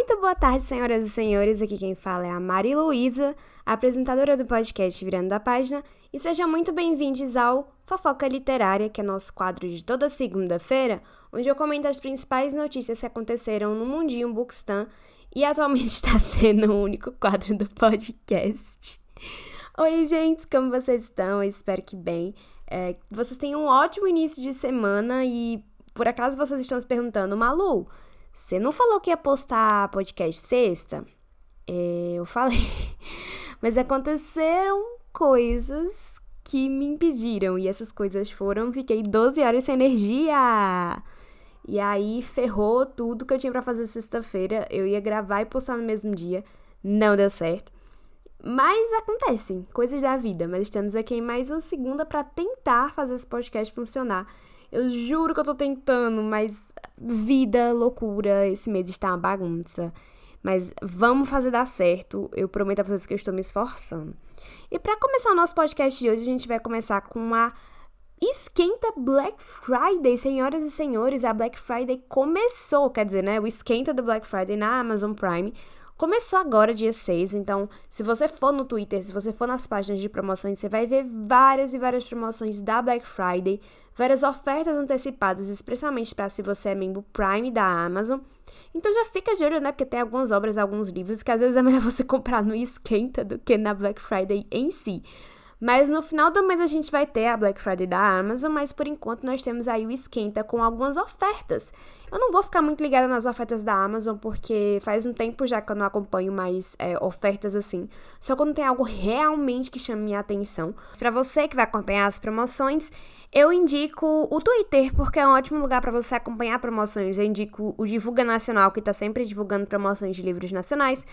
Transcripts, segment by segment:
Muito boa tarde, senhoras e senhores. Aqui quem fala é a Mari Luísa, apresentadora do podcast Virando da Página, e sejam muito bem-vindos ao Fofoca Literária, que é nosso quadro de toda segunda-feira, onde eu comento as principais notícias que aconteceram no mundinho Bookstan e atualmente está sendo o único quadro do podcast. Oi, gente, como vocês estão? Eu espero que bem. É, vocês tenham um ótimo início de semana e, por acaso, vocês estão se perguntando, Malu, você não falou que ia postar podcast sexta? É, eu falei. Mas aconteceram coisas que me impediram. E essas coisas foram: fiquei 12 horas sem energia. E aí ferrou tudo que eu tinha para fazer sexta-feira. Eu ia gravar e postar no mesmo dia. Não deu certo. Mas acontecem, coisas da vida. Mas estamos aqui em mais uma segunda para tentar fazer esse podcast funcionar. Eu juro que eu tô tentando, mas vida, loucura, esse mês está uma bagunça. Mas vamos fazer dar certo. Eu prometo a vocês que eu estou me esforçando. E para começar o nosso podcast de hoje, a gente vai começar com uma esquenta Black Friday, senhoras e senhores. A Black Friday começou, quer dizer, né? O esquenta do Black Friday na Amazon Prime Começou agora, dia 6, então se você for no Twitter, se você for nas páginas de promoções, você vai ver várias e várias promoções da Black Friday, várias ofertas antecipadas, especialmente para se você é membro Prime da Amazon. Então já fica de olho, né? Porque tem algumas obras, alguns livros que às vezes é melhor você comprar no esquenta do que na Black Friday em si. Mas no final do mês a gente vai ter a Black Friday da Amazon, mas por enquanto nós temos aí o esquenta com algumas ofertas. Eu não vou ficar muito ligada nas ofertas da Amazon, porque faz um tempo já que eu não acompanho mais é, ofertas assim. Só quando tem algo realmente que chame minha atenção. Para você que vai acompanhar as promoções, eu indico o Twitter, porque é um ótimo lugar para você acompanhar promoções. Eu indico o Divulga Nacional, que está sempre divulgando promoções de livros nacionais.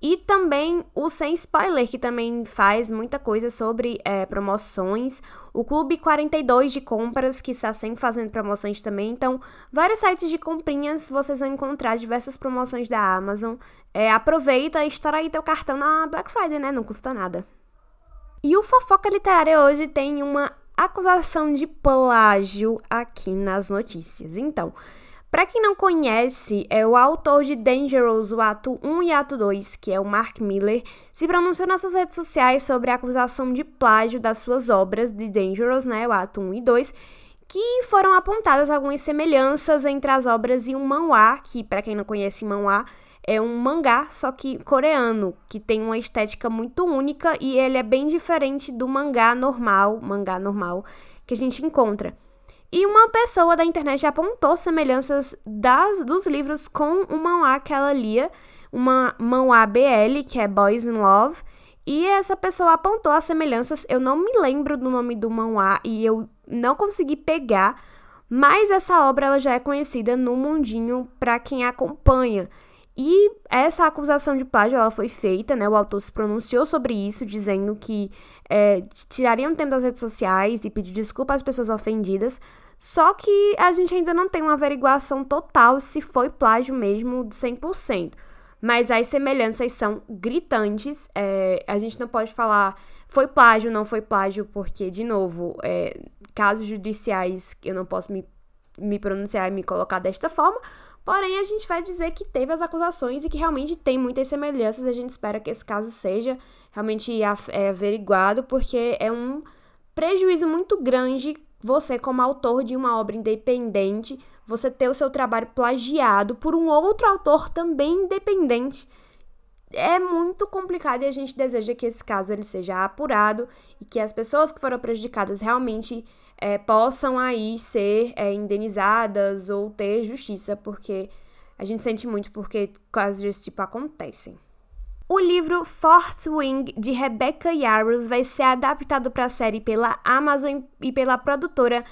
E também o Sem Spoiler, que também faz muita coisa sobre é, promoções. O Clube 42 de Compras, que está sempre fazendo promoções também. Então, vários sites de comprinhas vocês vão encontrar diversas promoções da Amazon. É, aproveita e estoura aí teu cartão na Black Friday, né? Não custa nada. E o Fofoca Literária hoje tem uma acusação de plágio aqui nas notícias. Então, para quem não conhece, é o autor de Dangerous, o ato 1 e ato 2, que é o Mark Miller, se pronunciou nas suas redes sociais sobre a acusação de plágio das suas obras de Dangerous, né, o ato 1 e 2, que foram apontadas algumas semelhanças entre as obras e um manhwa, que para quem não conhece manhwa, é um mangá, só que coreano, que tem uma estética muito única e ele é bem diferente do mangá normal, mangá normal que a gente encontra. E uma pessoa da internet apontou semelhanças das, dos livros com o manhwa que ela lia, uma manhwa BL, que é Boys in Love, e essa pessoa apontou as semelhanças. Eu não me lembro do nome do manhwa e eu não consegui pegar, mas essa obra ela já é conhecida no mundinho para quem acompanha. E essa acusação de plágio ela foi feita, né? O autor se pronunciou sobre isso, dizendo que é, tirariam tempo das redes sociais e pedir desculpa às pessoas ofendidas. Só que a gente ainda não tem uma averiguação total se foi plágio mesmo de 100%. Mas as semelhanças são gritantes. É, a gente não pode falar foi plágio, não foi plágio, porque, de novo, é, casos judiciais eu não posso me, me pronunciar e me colocar desta forma. Porém, a gente vai dizer que teve as acusações e que realmente tem muitas semelhanças. A gente espera que esse caso seja realmente é, averiguado, porque é um prejuízo muito grande você, como autor de uma obra independente, você ter o seu trabalho plagiado por um outro autor também independente. É muito complicado e a gente deseja que esse caso ele seja apurado e que as pessoas que foram prejudicadas realmente é, possam aí ser é, indenizadas ou ter justiça, porque a gente sente muito porque casos desse tipo acontecem. O livro Fort Wing, de Rebecca Yarros, vai ser adaptado para a série pela Amazon e pela produtora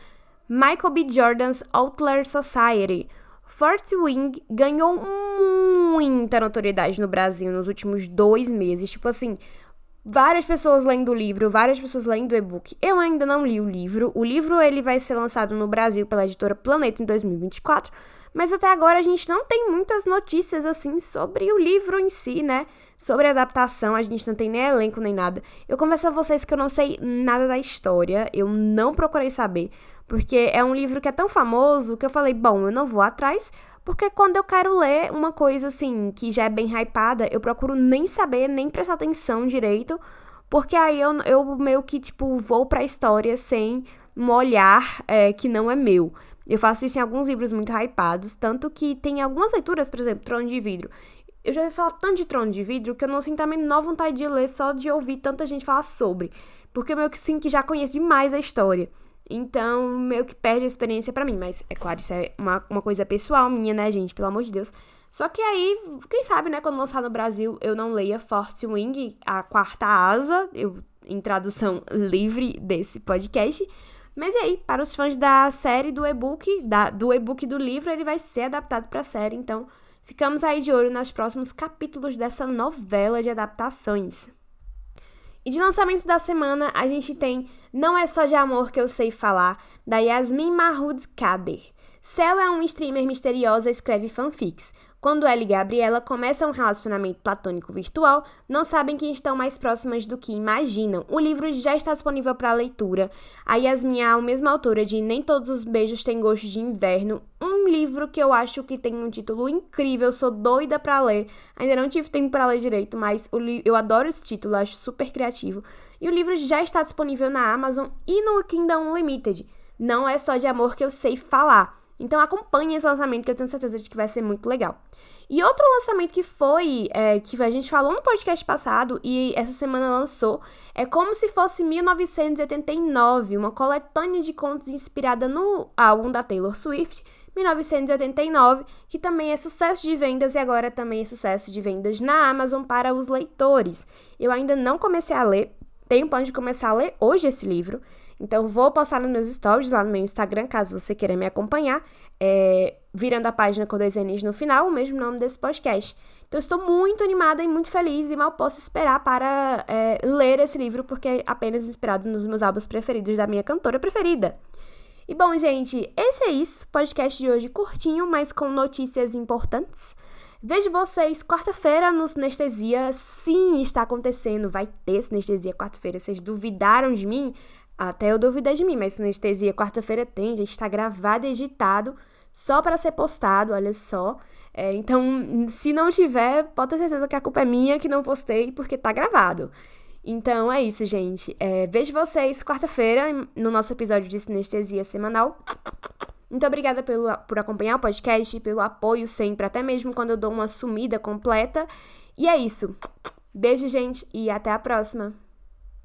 Michael B. Jordan's Outlier Society. Fort Wing ganhou muita notoriedade no Brasil nos últimos dois meses. Tipo assim, várias pessoas lendo o livro, várias pessoas lendo o e-book. Eu ainda não li o livro. O livro ele vai ser lançado no Brasil pela editora Planeta em 2024, mas até agora a gente não tem muitas notícias assim sobre o livro em si, né? Sobre a adaptação, a gente não tem nem elenco nem nada. Eu confesso a vocês que eu não sei nada da história, eu não procurei saber, porque é um livro que é tão famoso que eu falei, bom, eu não vou atrás, porque quando eu quero ler uma coisa assim que já é bem hypada, eu procuro nem saber, nem prestar atenção direito, porque aí eu, eu meio que, tipo, vou pra história sem um olhar é, que não é meu. Eu faço isso em alguns livros muito hypados, tanto que tem algumas leituras, por exemplo, Trono de Vidro. Eu já ouvi falar tanto de Trono de Vidro que eu não sinto a menor vontade de ler só de ouvir tanta gente falar sobre. Porque eu meio que sinto que já conheço demais a história. Então, meio que perde a experiência para mim. Mas, é claro, isso é uma, uma coisa pessoal minha, né, gente? Pelo amor de Deus. Só que aí, quem sabe, né, quando lançar no Brasil, eu não leia Forte Wing, a quarta asa, eu, em tradução livre desse podcast. Mas e aí, para os fãs da série do e-book, do e-book do livro, ele vai ser adaptado para a série, então ficamos aí de olho nos próximos capítulos dessa novela de adaptações. E de lançamentos da semana, a gente tem Não É Só de Amor Que Eu Sei Falar, da Yasmin Mahmoud Kader. Cell é um streamer misteriosa escreve fanfics. Quando ela e Gabriela começam um relacionamento platônico virtual, não sabem que estão mais próximas do que imaginam. O livro já está disponível para leitura. A Yasmin é a mesma autora de Nem Todos os Beijos Têm Gosto de Inverno, um livro que eu acho que tem um título incrível, sou doida para ler. Ainda não tive tempo para ler direito, mas eu adoro esse título, acho super criativo. E o livro já está disponível na Amazon e no Kindle Unlimited. Não é só de amor que eu sei falar. Então acompanhe esse lançamento que eu tenho certeza de que vai ser muito legal. E outro lançamento que foi, é, que a gente falou no podcast passado e essa semana lançou, é Como Se Fosse 1989, uma coletânea de contos inspirada no álbum da Taylor Swift, 1989, que também é sucesso de vendas e agora também é sucesso de vendas na Amazon para os leitores. Eu ainda não comecei a ler, tenho plano de começar a ler hoje esse livro, então, vou postar nos meus stories lá no meu Instagram, caso você queira me acompanhar, é, virando a página com dois N's no final, o mesmo nome desse podcast. Então, estou muito animada e muito feliz e mal posso esperar para é, ler esse livro, porque é apenas inspirado nos meus álbuns preferidos da minha cantora preferida. E bom, gente, esse é isso. Podcast de hoje curtinho, mas com notícias importantes. Vejo vocês quarta-feira no Sinestesia. Sim, está acontecendo. Vai ter Sinestesia quarta-feira. Vocês duvidaram de mim? Até eu duvidei de mim, mas Sinestesia quarta-feira tem, gente, está gravado e editado só para ser postado, olha só. É, então, se não tiver, pode ter certeza que a culpa é minha que não postei, porque tá gravado. Então é isso, gente. É, vejo vocês quarta-feira no nosso episódio de Sinestesia semanal. Muito obrigada pelo, por acompanhar o podcast, pelo apoio sempre, até mesmo quando eu dou uma sumida completa. E é isso. Beijo, gente, e até a próxima.